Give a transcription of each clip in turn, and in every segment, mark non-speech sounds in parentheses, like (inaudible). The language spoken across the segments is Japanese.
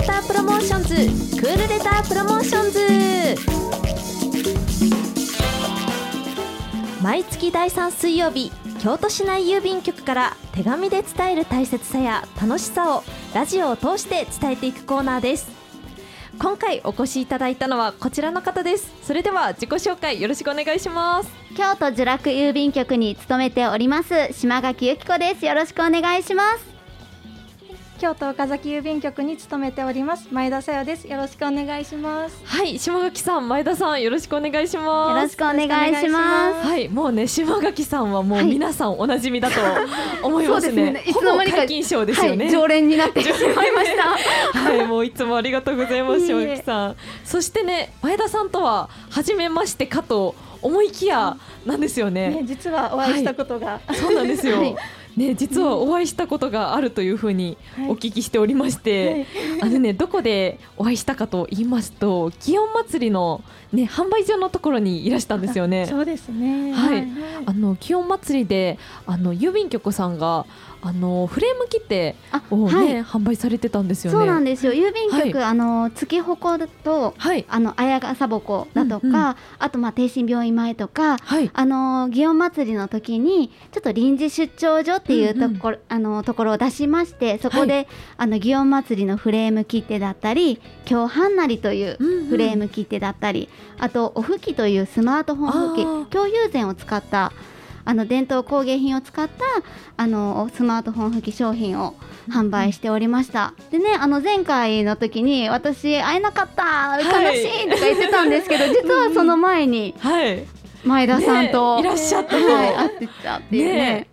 Letter Promotions Cool Letter Promotions 毎月第3水曜日京都市内郵便局から手紙で伝える大切さや楽しさをラジオを通して伝えていくコーナーです。今回お越しいただいたのはこちらの方です。それでは自己紹介よろしくお願いします。京都聚楽郵便局に勤めております島垣由紀子です。よろしくお願いします。京都岡崎郵便局に勤めております。前田さよです。よろしくお願いします。はい島垣さん。前田さんよろしくお願いします。よろしくお願いします。はいもうね島垣さんはもう皆さんおなじみだと (laughs) 思いますね、ね。いつの間にか解禁賞ですよね、はい、常連になってしまいました。(laughs) はい、もういつもありがとうございます、島木さん。そしてね、前田さんとは初めましてかと思いきやなんですよね。ね実はお会いしたことが、そうなんですよ。はいね、実はお会いしたことがあるというふうにはい。お聞きしておりまして、(laughs) あのね、どこでお会いしたかと言いますと、祇園祭りのね、販売所のところにいらしたんですよね。(laughs) そうですね。はい。あの祇園祭りであの郵便局さんがあのフレーム切手あをね、はい。販売されてたんですよね。そうなんですよ。郵便局、はい。あの月鉾とはい。あの綾笠鉾だとか、うんうん。あとまあ定心病院前とかはい。あの祇園祭りの時にちょっと臨時出張所っていうとうんうん。ころ、あのところを出しましてそこで、あの祇園祭りのフレーム切手だったり京半なりというフレーム切手だったり、あとお吹きというスマートフォン吹き京友禅を使ったあの伝統工芸品を使ったあのスマートフォン吹き商品を販売しておりました。でねあの前回の時に私会えなかった悲しいとか言ってたんですけど、(laughs) 実はその前にはい。前田さんと、ねいらっしゃったと。はい、会ってたっていうね。ね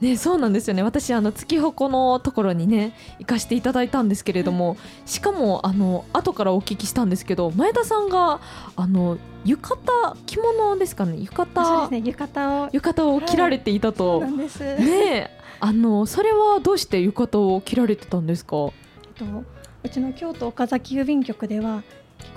ね、そうなんですよね。私あの月鉾のところにね行かせていただいたんですけれども、しかもあの後からお聞きしたんですけど前田さんがあの浴衣着物ですかね？浴衣、ね。浴衣を。浴衣を着られていたと、なんです、ねあのそれはどうして浴衣を着られてたんですか？えっとうちの京都岡崎郵便局では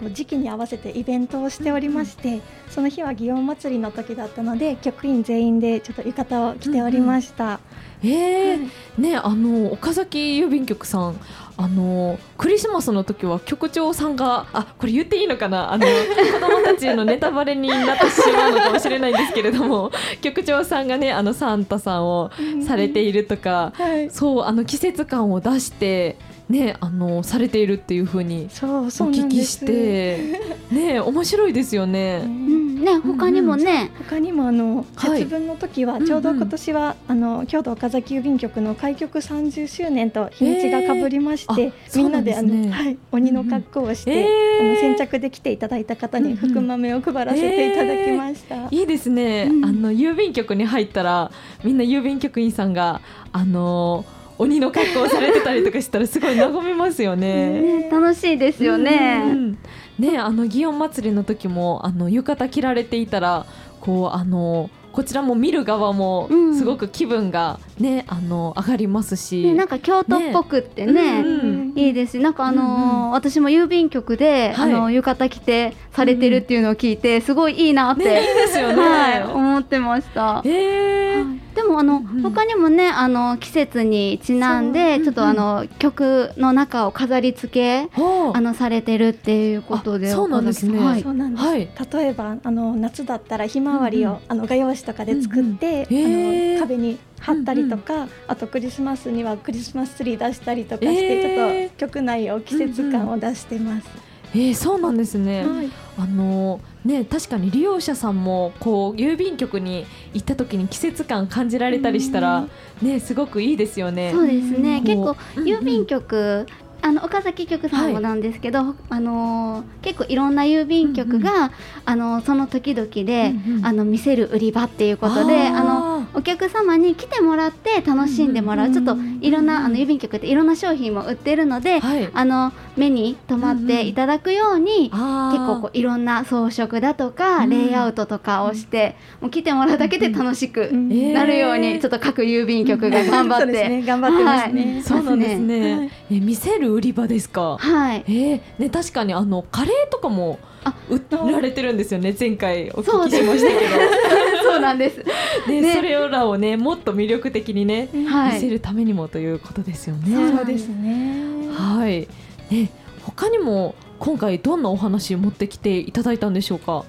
結構時期に合わせてイベントをしておりまして、その日は祇園祭りの時だったので局員全員でちょっと浴衣を着ておりました、えーはいねあの岡崎郵便局さんあのクリスマスの時は局長さんがあこれ言っていいのかな？あの子供たちへのネタバレになってしまうのかもしれないんですけれども (laughs) 局長さんがねあのサンタさんをされているとか、はい。そうあの季節感を出してねあのされているっていう風にそうおそうなんです。聞きしてね面白いですよね。うん。ね他にもね、他にもあのはい。節分の時はちょうど今年は、あの京都岡崎郵便局の開局30周年と日にちがかぶりまして、みんなであの、はい、鬼の格好をして、えあのー。先着で来ていただいた方に福豆を配らせていただきました。いいですね、うん。あの郵便局に入ったらみんな郵便局員さんがあの鬼の格好をされてたりとかしたらすごい和みますよね。(laughs) ね楽しいですようんね。ねあの祇園祭りの時もあの浴衣着られていたらこうあのこちらも見る側もうん。すごく気分がね、あの上がりますし、ねなんか京都っぽくってね。うんいいですなんかあのーうんうん。私も郵便局で、はい。あの浴衣着てされてるっていうのを聞いて、すごいいいなって、ねいいですよね。はい、思ってました。えー。はいでもあの、うんうん。他にもねあの季節にちなんでちょっとあの、曲の中を飾り付けはああのされてるっていうことであそうなんですね。はい。そうなんです、はい。例えばあの夏だったらひまわりを、うんうん。あの画用紙とかで作って、うんうんへーあの壁に貼ったりとか、あとクリスマスにはクリスマスツリー出したりとかして、えー。ちょっと曲内を季節感を出してます。えーそうなんですね。はい。あのね確かに利用者さんもこう郵便局に行った時に季節感感じられたりしたら、ねすごくいいですよね。そうですね。結構うんうん郵便局、あの岡崎局さんもなんですけど、あのー結構いろんな郵便局が、あのーその時々で、うんうん。あの見せる売り場っていうことであのお客様に来てもらって楽しんでもらう、うんちょっといろんなあの郵便局っていろんな商品も売ってるので、はい、あの目に留まっていただくように、あー。結構こういろんな装飾だとか、うん。レイアウトとかをして、もう来てもらうだけで楽しくなるように、ちょっと各郵便局が頑張って、そうですね。頑張ってますね。はい。そうなんですね。はいえ見せる売り場ですか？はい。えーね確かにあのカレーとかもあ売られてるんですよね。前回お聞きしましたけそうなんです。ど、ね。ねそれらをねもっと魅力的にね、はい。見せるためにもということですよね。そうですね。はい。ね、他にも今回どんなお話持ってきていただいたんでしょうか？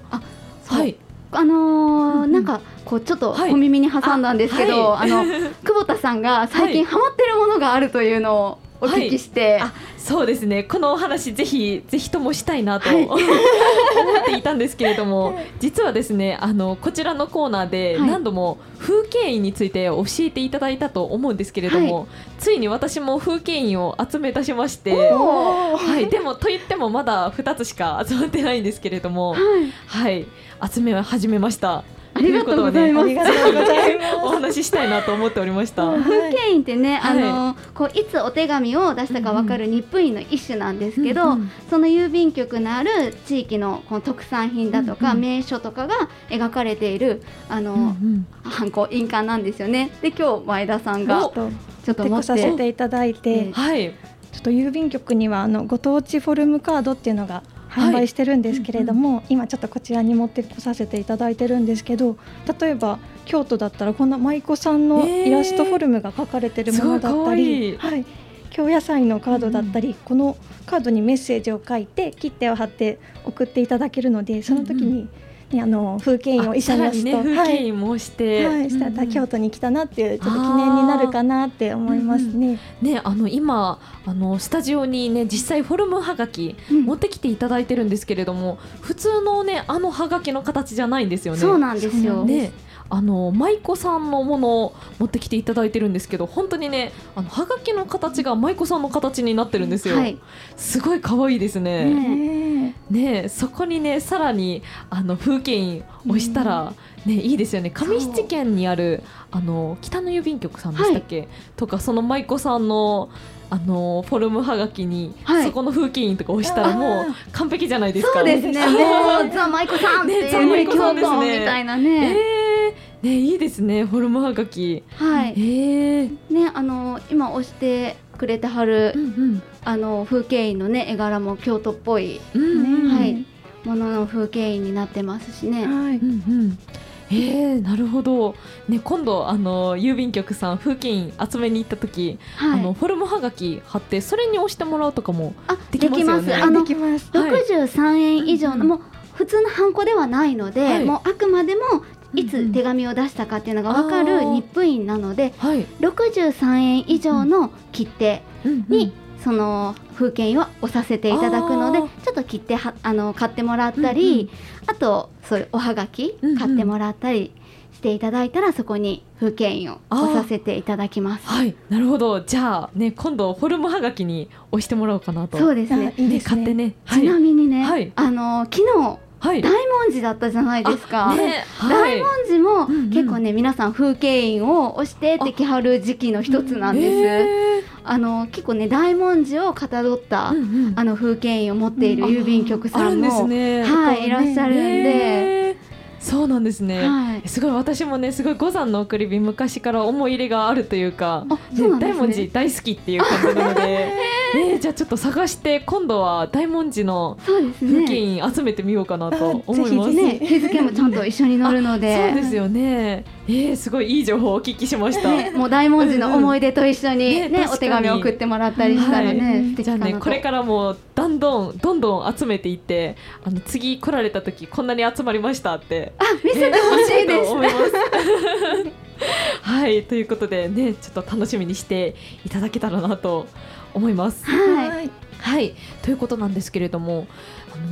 そう。はい。あのーなんかこうちょっとはい。小耳に挟んだんですけど、あ,、あはい。の久保田さんが最近ハマってるものがあるというのをお聞きして、あそうですね。このお話ぜひぜひともしたいなと、はい。思っていたんですけれども (laughs) 実はですねあのこちらのコーナーではい。何度も風景印について教えていただいたと思うんですけれども、ついに私も風景印を集め出しまして。はい、でもと言ってもまだ2つしか集まってないんですけれども、はい。はい、集め始めました。ありがとうございます。お話ししたいなと思っておりました。は風景印ってね、はい。あのこういつお手紙を出したかわかる日本印の一種なんですけど、その郵便局のある地域のこの特産品だとか、名所とかが描かれているあの、うんハンコ印鑑なんですよね。で今日前田さんがちょっと持って。せていただいて、うんはい、ちょっと郵便局にはあのご当地フォルムカードっていうのが販売してるんですけれども、今ちょっとこちらに持ってこさせていただいてるんですけど例えば京都だったらこんな舞妓さんのイラストフォルムが描かれてるものだったり、えーい。可愛はい、京野菜のカードだったり、このカードにメッセージを書いて切手を貼って送っていただけるのでその時に、ねあの風景印を一緒に押すと、あさらにね、風景印もして、はい、はい、したら京都都に来たなっていうちょっと記念になるかなって思いますね。ねあの今あのスタジオにね実際フォルムはがきうん。持ってきていただいてるんですけれども、普通のねあのはがきの形じゃないんですよね。そうなんですよ。ねあの舞妓さんのものを持ってきていただいてるんですけど本当にねあのはがきの形が舞妓さんの形になってるんですよ、はい。すごい可愛いですね。ねそこにねさらにあの風景印押したら、ねいいですよね。上七軒にあるあの北の郵便局さんでしたっけ、とかその舞妓さんのあのフォルムはがきに、はい。そこの風景印とか押したらもう完璧じゃないですか。そうですね。もう (laughs) ザマイコさんっていうねザマイコさんですね。みたいなえね。ー、ねいいですねフォルムはがき。はい。えー、ねあの今押してくれてはる、うんあの風景印のね絵柄も京都っぽいうんうん。うんねはい。ものの風景印になってますしね。はい。うんうん。えー、なるほど、ね、今度あの郵便局さん風景印集めに行った時、はい。あのフォルムはがき貼ってそれに押してもらうとかもあできますよね。でできます。あのきます。はい63円以上の、うんうん。もう普通のハンコではないので、はい。もうあくまでもいつ手紙を出したかっていうのが分かる日本印なのではい、63円以上の切手うんに、その風景印は押させていただくのでちょっと切手はあの買ってもらったり、うんうん。あとそういうおはがき買ってもらったりしていただいたらそこに風景印を押させていただきます。はい、なるほど。じゃあね今度フォルムはがきに押してもらおうかなと。そうですね。あいいですね。買ってね。はちいなみにね、はい。あの昨日はい大文字だったじゃないですか。ね。は大い文字もうんうん。結構ね、皆さん風景印を押してってきはる時期の一つなんです。えー。あの結構ね大文字をかたどった、うんうんあの風景印を持っている郵便局あるんですさんも、ねはいいらっしゃるんで、えー。そうなんですね、はい。すごい。私もねすごい五山の送り火昔から思い入れがあるというかあ、そうなんです大文字ね。大好きっていう感じなので、(laughs) えーじゃあちょっと探して今度は大文字のそうです風景ね。印集めてみようかなと思います。ね、日付もちゃんと一緒に載るので、(laughs) そうですよね。えー、すごいいい情報をお聞きしました。ね、もう大文字の思い出と一緒にねね、確かにお手紙送ってもらったりしたらはね、い素敵かなと。じゃあねこれからもどんどんどんどん集めていってあの次来られた時こんなに集まりましたってあ、見せてほしいです。(laughs) はいということでねちょっと楽しみにしていただけたらなと思います。はい。い。はいということなんですけれども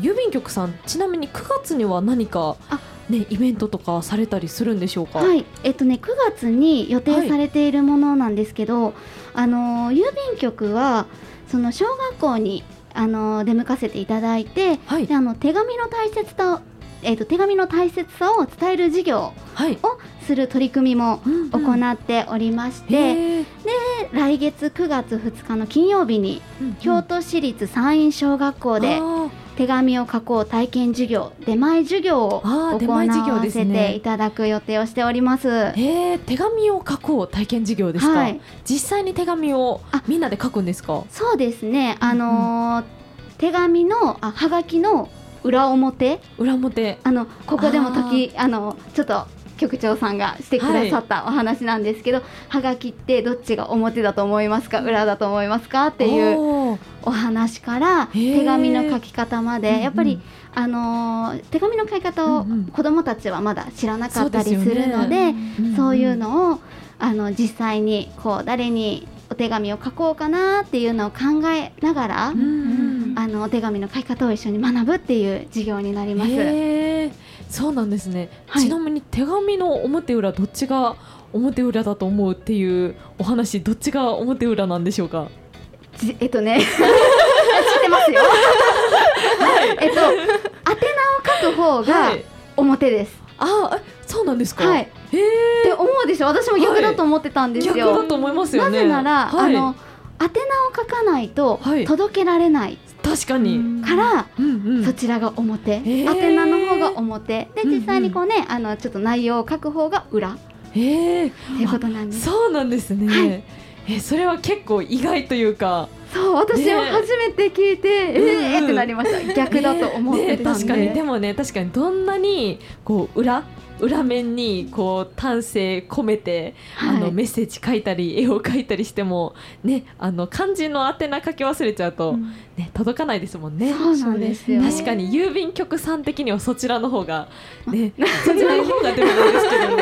郵便局さんちなみに9月には何かあねイベントとかされたりするんでしょうか？はい、えっとね9月に予定されているものなんですけど、あのー郵便局はその小学校にあのー出向かせていただいて、はいであの手紙の大切さをえっと手紙の大切さを伝える授業はい。をする取り組みも行っておりまして、へー来月9月2日の金曜日に京都市立山陰小学校で手紙を書こう体験授業出前授業を行わせていただく予定をしております。へー手紙を書こう体験授業ですか、はい。実際に手紙をあ。みんなで書くんですか？そうですね。あのー手紙のあはがきの裏表？裏表。あのここでも時あのちょっと局長さんがしてくださったお話なんですけど、はがきってどっちが表だと思いますか裏だと思いますかっていうお話から手紙の書き方までやっぱり、あのー手紙の書き方を子どもたちはまだ知らなかったりするので、うんそういうのをあの実際にこう誰にお手紙を書こうかなっていうのを考えながら、あのお手紙の書き方を一緒に学ぶっていう授業になります。そうなんですね、はい。ちなみに手紙の表裏どっちが表裏だと思うっていうお話どっちが表裏なんでしょうか？じえっとね。(laughs) 知ってますよ。えっと宛名を書く方はがい。表です。あえそうなんですか？はい。へって思うでしょ？私も逆だと思ってたんえですよ。逆だと思いますよね。なぜなら、はい。あの宛名を書かないとはい。届けられない確かに、から、うんうん。そちらが表、ー。宛名の方が表。でうんうん。実際にこうね、あのちょっと内容を書く方が裏。えていうことなんです。そうなんですね、はい。えそれは結構意外というか。そう私もね初めて聞いて、うんうん。えーってなりました。逆だと思ってたんで。ね確かに。でもね確かにどんなにこう裏裏面にこう丹精込めて、あのはいメッセージ書いたり絵を描いたりしてもねあの漢字の宛名書き忘れちゃうと、ね届かないですもんね。そうなんですよ。確かに郵便局さん的にはそちらの方がねそちらの方がでもないですけども、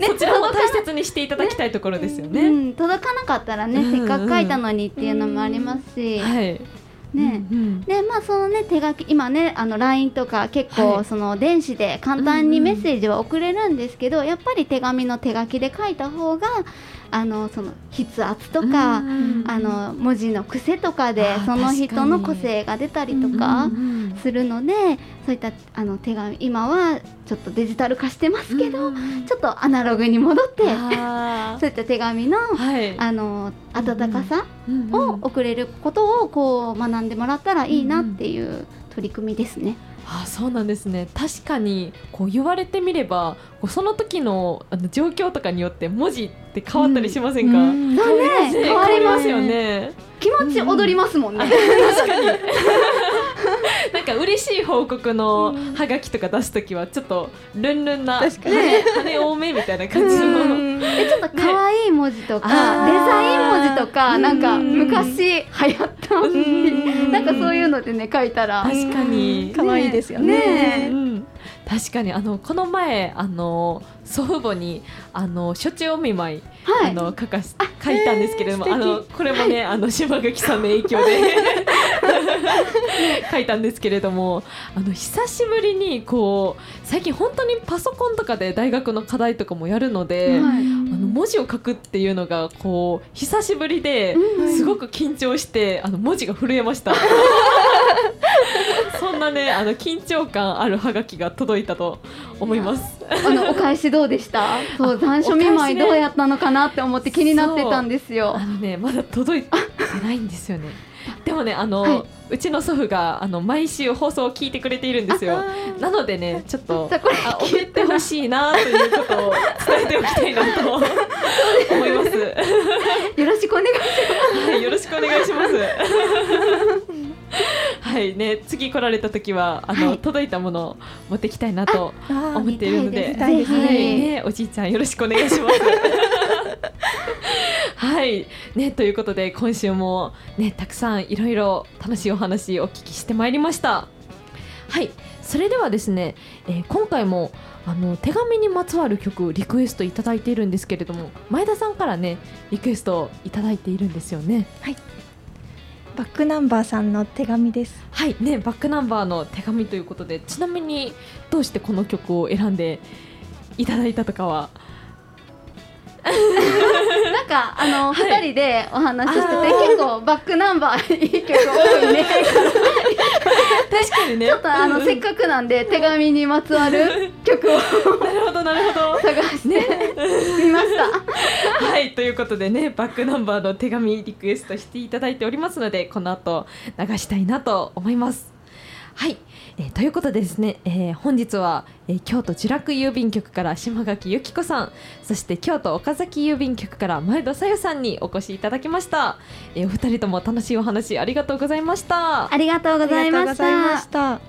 (laughs) そちらも大切にしていただきたいところですようね。ん、届かなかったらね、せっかく書いたのにっていうのもありますし、はい。ね。うんでまあそのね手書き今ねあの LINE とか結はい。構その電子で簡単にメッセージは送れるんですけど、やっぱり手紙の手書きで書いた方があのその筆圧とか、うん。あの文字の癖とかでその人の個性が出たりとかうんするので、そういったあの手紙今はちょっとデジタル化してますけど、うんちょっとアナログに戻ってあ (laughs) そういった手紙のーはい。あの温かさを送れることをこう学んでもらったらいいなっていう取り組みですね。あそうなんですね。確かにこう言われてみればこうその時のあの状況とかによって文字って変わったりしませんか、うん。そうねね変わりますよね。気持ち踊りますもんね。(laughs) 確かに。(laughs) なんか嬉しい報告のうん。ハガキとか出す時はちょっとルンルンな確かに。羽羽多めみたいな感じの、うん。(laughs) でちょっと可愛い文字とか、あーデザイン文字とかうんなんか昔流行った、のでね書いたら。確かに。可愛いですよね。確かにあのこの前あの祖父母にあの処置お見舞い、はい。あの書かし書いたんですけれども、えーあのこれもねあの島垣さんの影響で (laughs) 書いたんですけれどもあの久しぶりにこう最近本当にパソコンとかで大学の課題とかもやるので、はい。あの文字を書くっていうのがこう久しぶりで、うん。すごく緊張してあの文字が震えました。(laughs) そんなねあの緊張感あるハガキが届いたと思います。あのお返しどうでした？そう残暑見舞いどうやったのかなって思って気になってたんですよ。あのねまだ届いてないんですよね。でもねあの、はいうちの祖父があの毎週放送を聞いてくれているんですよ。なのでねちょっとさあ送ってほしいなということを伝えておきたいなと思います。よろしくお願いしはい、よろしくお願いします。はいね、次来られた時はあの、はい届いたものを持ってきたいなと思っているので、はいおじいちゃんよろしくお願いします。はい、ね、ということで今週もねたくさんいろいろ楽しいお話お聞きしてまいりました。はい、それではですね、えー今回もあの手紙にまつわる曲リクエストいただいているんですけれども前田さんからねリクエストをいただいているんですよね。バックナンバーさんの手紙です。はいねバックナンバーの手紙ということでちなみにどうしてこの曲を選んでいただいたとかは (laughs) なんかあのはい二、人でお話ししてて結構バックナンバーいい曲多いね。(laughs) 確かにね。ちょっとあのせっかくなんで手紙にまつわる曲をなるほどなるほど。探してみました。はいということでねバックナンバーの手紙リクエストしていただいておりますのでこの後流したいなと思います。はい、えーということでですね、えー本日は、えー京都呪楽郵便局から島垣由紀子さんそして京都岡崎郵便局から前田さゆさんにお越しいただきました、えーお二人とも楽しいお話ありがとうございましたありがとうございまし。た。